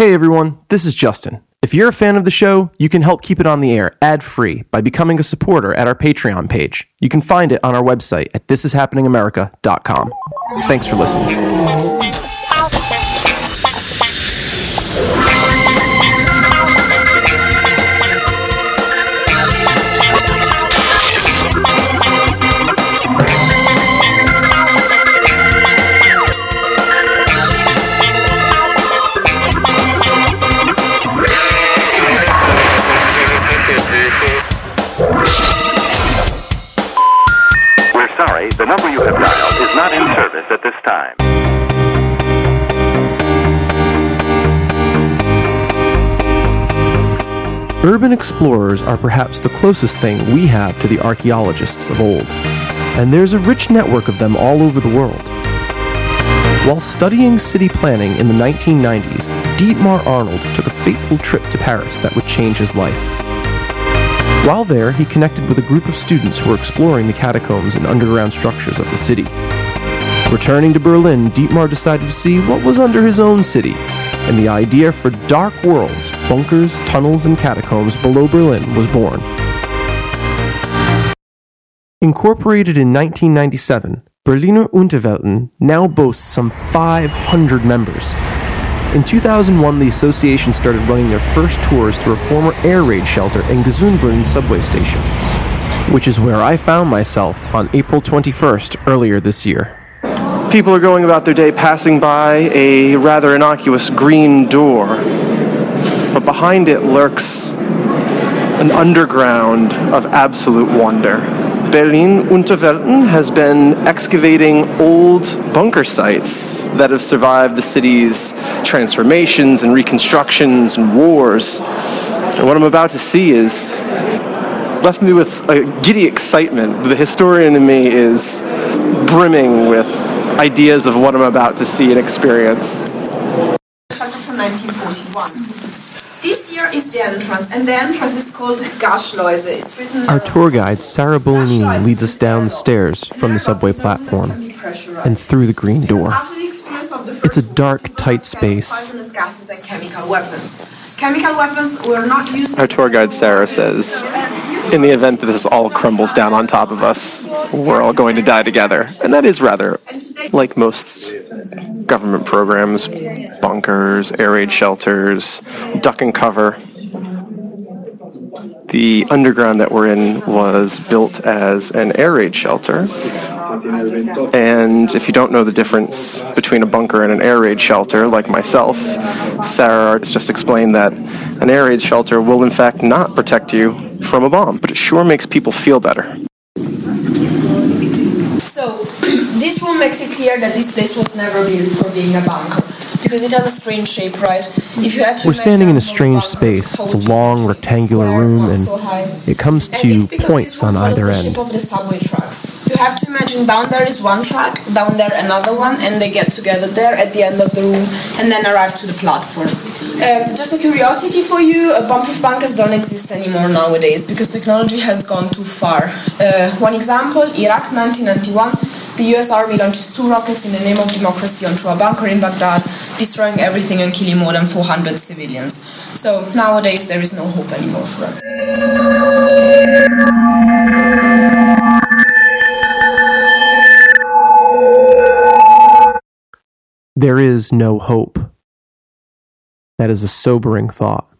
Hey everyone, this is Justin. If you're a fan of the show, you can help keep it on the air ad free by becoming a supporter at our Patreon page. You can find it on our website at thisishappeningamerica.com. Thanks for listening. Is not in service at this time. Urban explorers are perhaps the closest thing we have to the archaeologists of old, and there's a rich network of them all over the world. While studying city planning in the 1990s, Dietmar Arnold took a fateful trip to Paris that would change his life. While there, he connected with a group of students who were exploring the catacombs and underground structures of the city. Returning to Berlin, Dietmar decided to see what was under his own city, and the idea for dark worlds, bunkers, tunnels, and catacombs below Berlin was born. Incorporated in 1997, Berliner Unterwelten now boasts some 500 members. In 2001, the association started running their first tours through a former air raid shelter in Gesundbrunnen subway station, which is where I found myself on April 21st earlier this year. People are going about their day passing by a rather innocuous green door, but behind it lurks an underground of absolute wonder. Berlin Unterwelten has been excavating old bunker sites that have survived the city's transformations and reconstructions and wars. And what I'm about to see is left me with a giddy excitement. The historian in me is brimming with ideas of what I'm about to see and experience. from 1941. This year is the entrance, and the entrance is called Gasschleuse. It's written. Our tour guide, Sarah Bolini, leads us down the stairs from the subway platform and through the green door. After the experience of the It's a dark, tight space. had poisonous gases and chemical weapons. Chemical weapons were not used. Our tour guide, Sarah, says, In the event that this all crumbles down on top of us, we're all going to die together. And that is rather like most government programs bunkers, air raid shelters, duck and cover. The underground that we're in was built as an air raid shelter. And if you don't know the difference between a bunker and an air raid shelter, like myself, Sarah has just explained that an air raid shelter will in fact not protect you from a bomb, but it sure makes people feel better. So, this room makes it clear that this place was never built for being a bunker. Because it has a strange shape, right? If you had to We're standing in a strange space. It's a long rectangular room and so it comes to points on either the end. shape of the subway tracks. You have to imagine down there is one track, down there another one, and they get together there at the end of the room and then arrive to the platform. Um, just a curiosity for you, a uh, bomb bunkers don't exist anymore nowadays because technology has gone too far. Uh, one example, Iraq 1991, the US Army launches two rockets in the name of democracy onto a bunker in Baghdad, destroying everything and killing more than 400 civilians. So nowadays there is no hope anymore for us. There is no hope. That is a sobering thought.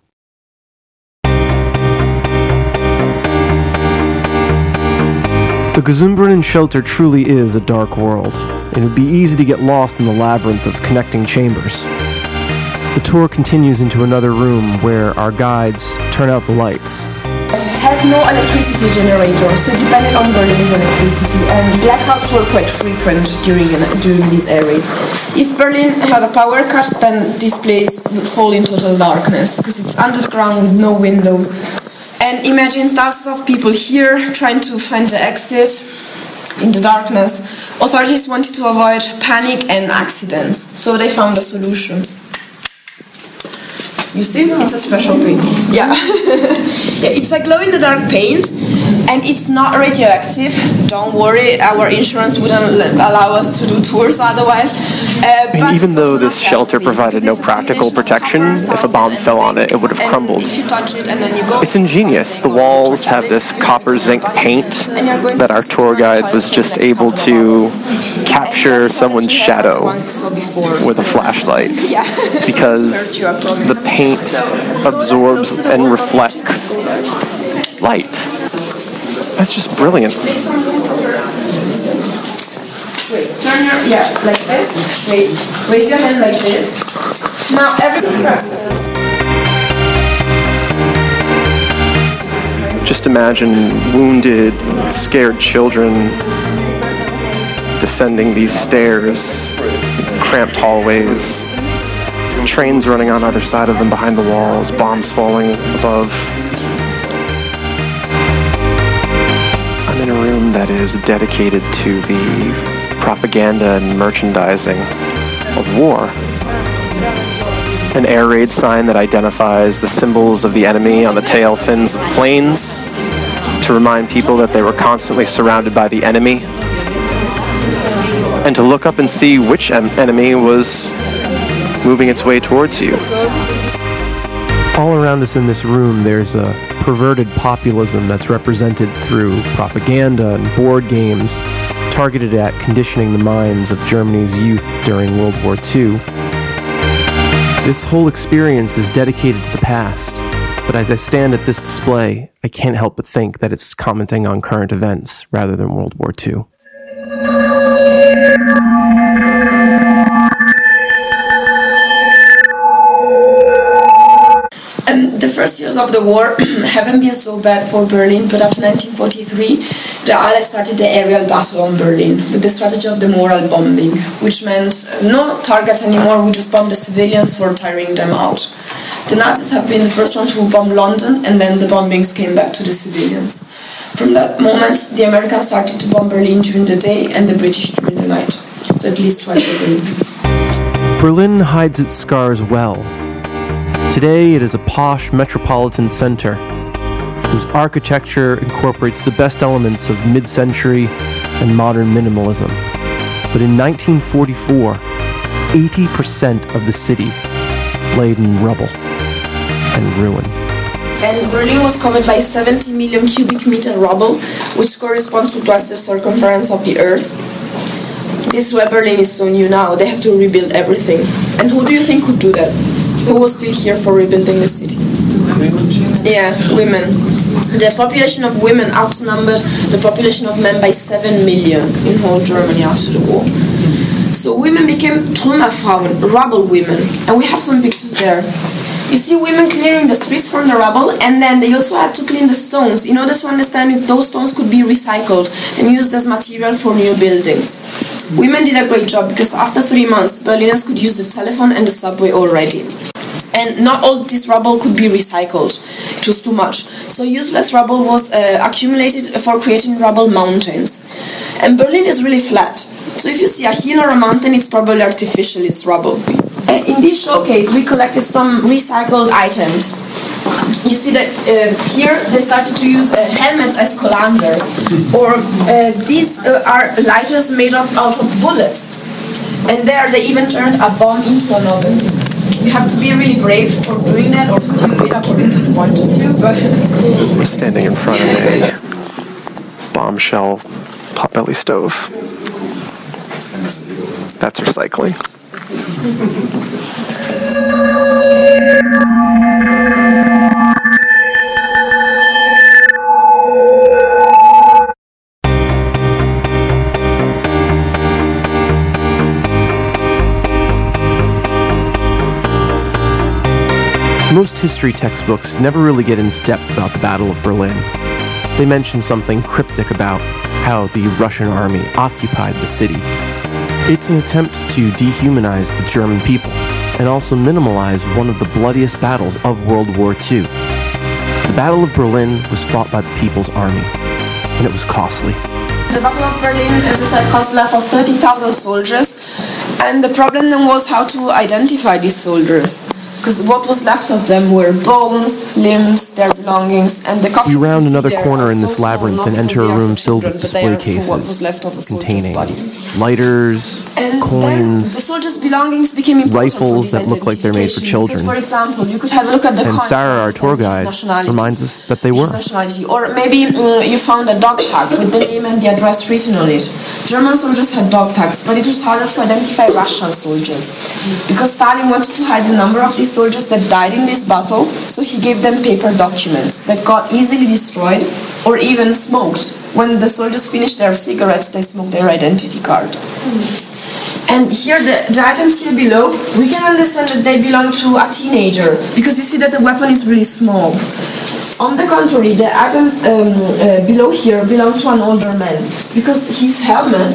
The Gesundbrunnen shelter truly is a dark world. and It would be easy to get lost in the labyrinth of connecting chambers. The tour continues into another room where our guides turn out the lights. It has no electricity generator, so depended on Berlin's electricity, and blackouts were quite frequent during during this era. If Berlin had a power cut, then this place would fall in total darkness because it's underground with no windows. And imagine thousands of people here trying to find the exit in the darkness. Authorities wanted to avoid panic and accidents, so they found a solution. You see, it's a special paint. Yeah. yeah, it's a glow in the dark paint and it's not radioactive. Don't worry, our insurance wouldn't allow us to do tours otherwise. Uh, but even though this shelter provided no practical protection, if a bomb fell on it, it would have crumbled. If you touch it and then you go It's ingenious. The something or you walls have this copper zinc paint And that our tour guide was just able to capture someone's toilets you have shadow the ones you saw before, with a flashlight because Hurt you, I promise. the paint absorbs close to the and reflects light. That's just brilliant. Wait, turn your, yeah, like this. Wait, raise your hand like this. Now every Just imagine wounded, scared children descending these stairs, cramped hallways, trains running on either side of them behind the walls, bombs falling above. I'm in a room that is dedicated to the propaganda and merchandising of war. An air raid sign that identifies the symbols of the enemy on the tail fins of planes to remind people that they were constantly surrounded by the enemy and to look up and see which em- enemy was moving its way towards you. All around us in this room, there's a perverted populism that's represented through propaganda and board games targeted at conditioning the minds of Germany's youth during World War II. This whole experience is dedicated to the past, but as I stand at this display, I can't help but think that it's commenting on current events rather than World War II. Um, the first years of the war haven't been so bad for Berlin, but after 1943, the Allies started the aerial battle on Berlin with the strategy of the moral bombing, which meant no target anymore, we just bomb the civilians for tiring them out. The Nazis have been the first ones who bombed London, and then the bombings came back to the civilians. From that moment, the Americans started to bomb Berlin during the day and the British during the night, so at least twice a day. Berlin hides its scars well. Today, it is a posh metropolitan center whose architecture incorporates the best elements of mid century and modern minimalism. But in 1944, 80% of the city laid in rubble and ruin. And Berlin was covered by 70 million cubic meter rubble, which corresponds to twice the circumference of the Earth. This is why Berlin is so new now. They have to rebuild everything. And who do you think could do that? Who was still here for rebuilding the city? Yeah, women. The population of women outnumbered the population of men by 7 million in whole Germany after the war. So women became Trümmerfrauen, rubble women, and we have some pictures there. You see women clearing the streets from the rubble, and then they also had to clean the stones in order to understand if those stones could be recycled and used as material for new buildings. Women did a great job because after three months, Berliners could use the telephone and the subway already. And not all this rubble could be recycled. It was too much. So useless rubble was uh, accumulated for creating rubble mountains. And Berlin is really flat. So if you see a hill or a mountain, it's probably artificial, it's rubble. In this showcase, we collected some recycled items. You see that uh, here they started to use uh, helmets as colanders, or uh, these uh, are lighters made of, out of bullets. And there they even turned a bomb into an oven. You have to be really brave for doing that, or stupid according to the point of view, but I'm standing in front of a bombshell potbelly stove. That's recycling. Most history textbooks never really get into depth about the Battle of Berlin. They mention something cryptic about how the Russian army occupied the city. It's an attempt to dehumanize the German people and also minimalize one of the bloodiest battles of World War II. The Battle of Berlin was fought by the People's Army, and it was costly. The Battle of Berlin, as I said, cost life of 30,000 soldiers, and the problem then was how to identify these soldiers. Because what was left of them were bones, limbs, their belongings, and the coffins. We round another corner in this labyrinth and enter a room filled with children, but they display are for what was cases left of a soldier's containing lighters, And then the coins, soldiers' belongings became rifles that look like they're made for children. For example, you could have a look at the And Sarah, our tour guide, reminds us that they were. nationality. Or maybe mm, you found a dog tag with the name and the address written on it. German soldiers had dog tags, but it was harder to identify Russian soldiers. Because Stalin wanted to hide the number of these soldiers that died in this battle, so he gave them paper documents that got easily destroyed or even smoked. When the soldiers finished their cigarettes, they smoked their identity card. And here, the, the items here below, we can understand that they belong to a teenager because you see that the weapon is really small. On the contrary, the items um, uh, below here belong to an older man because his helmet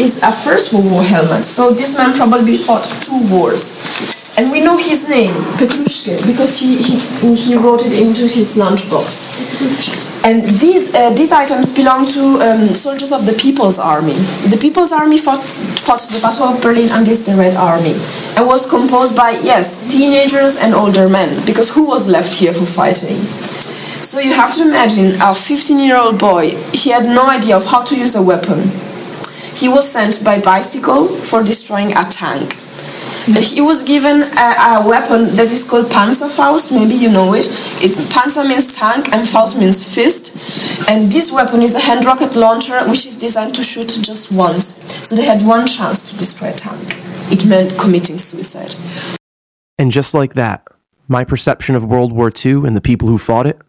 is a First World War helmet. So this man probably fought two wars. And we know his name, Petrushka, because he, he, he wrote it into his lunchbox. And these uh, these items belong to um, soldiers of the People's Army. The People's Army fought, fought the Battle of Berlin against the Red Army and was composed by yes teenagers and older men because who was left here for fighting? So you have to imagine a 15-year-old boy. He had no idea of how to use a weapon. He was sent by bicycle for destroying a tank. He was given a, a weapon that is called Panzerfaust. Maybe you know it. it. Panzer means tank and Faust means fist. And this weapon is a hand rocket launcher which is designed to shoot just once. So they had one chance to destroy a tank. It meant committing suicide. And just like that, my perception of World War II and the people who fought it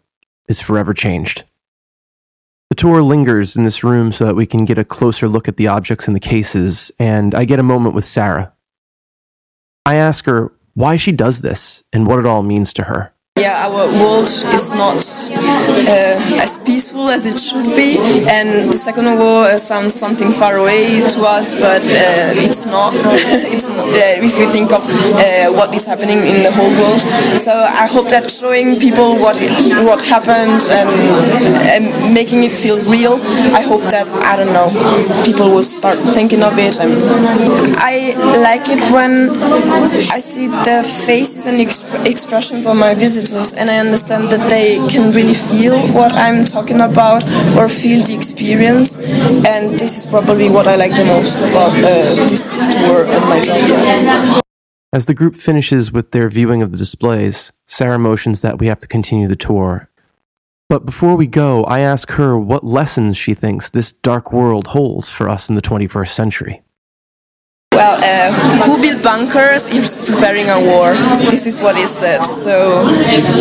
is forever changed. Tour lingers in this room so that we can get a closer look at the objects in the cases, and I get a moment with Sarah. I ask her why she does this and what it all means to her. Yeah, our world is not uh, as peaceful as it should be, and the Second World War sounds something far away to us, but uh, it's not. it's not uh, if you think of uh, what is happening in the whole world. So I hope that showing people what what happened and, and making it feel real, I hope that I don't know people will start thinking of it. And I like it when I see the faces and exp- expressions of my visitors and I understand that they can really feel what I'm talking about or feel the experience. And this is probably what I like the most about uh, this tour and my job. Yeah. As the group finishes with their viewing of the displays, Sarah motions that we have to continue the tour. But before we go, I ask her what lessons she thinks this dark world holds for us in the 21st century. Well, uh, who built bunkers is preparing a war. This is what is said. So,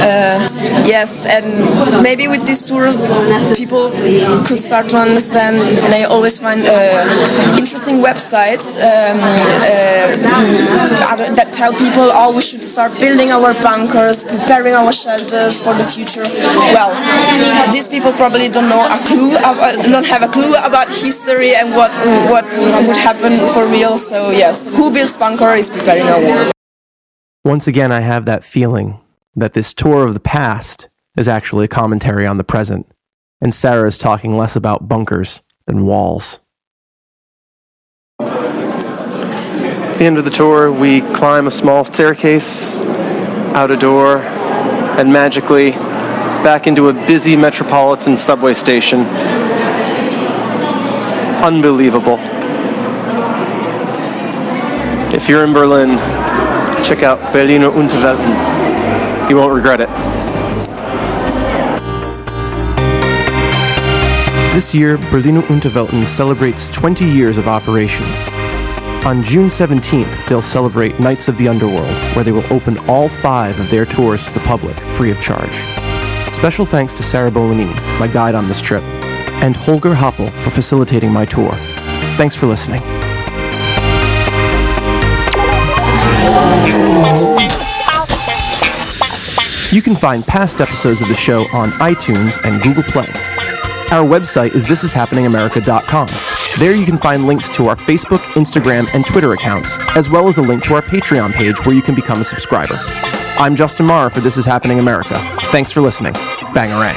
uh, yes, and maybe with these tours, people could start to understand. And I always find uh, interesting websites um, uh, that tell people, "Oh, we should start building our bunkers, preparing our shelters for the future." Well, these people probably don't know a clue, don't have a clue about history and what what would happen for real. So yes, who builds bunker is preparing a war. Once again, I have that feeling that this tour of the past is actually a commentary on the present, and Sarah is talking less about bunkers than walls. At the end of the tour, we climb a small staircase, out a door, and magically back into a busy metropolitan subway station. Unbelievable. If you're in Berlin, check out Berliner Unterwelten. You won't regret it. This year, Berliner Unterwelten celebrates 20 years of operations. On June 17th, they'll celebrate Nights of the Underworld, where they will open all five of their tours to the public free of charge. Special thanks to Sarah Bolanini, my guide on this trip, and Holger Hoppel for facilitating my tour. Thanks for listening. You can find past episodes of the show on iTunes and Google Play. Our website is thisishappeningamerica.com. There you can find links to our Facebook, Instagram, and Twitter accounts, as well as a link to our Patreon page where you can become a subscriber. I'm Justin Marr for This Is Happening America. Thanks for listening. Bangarang.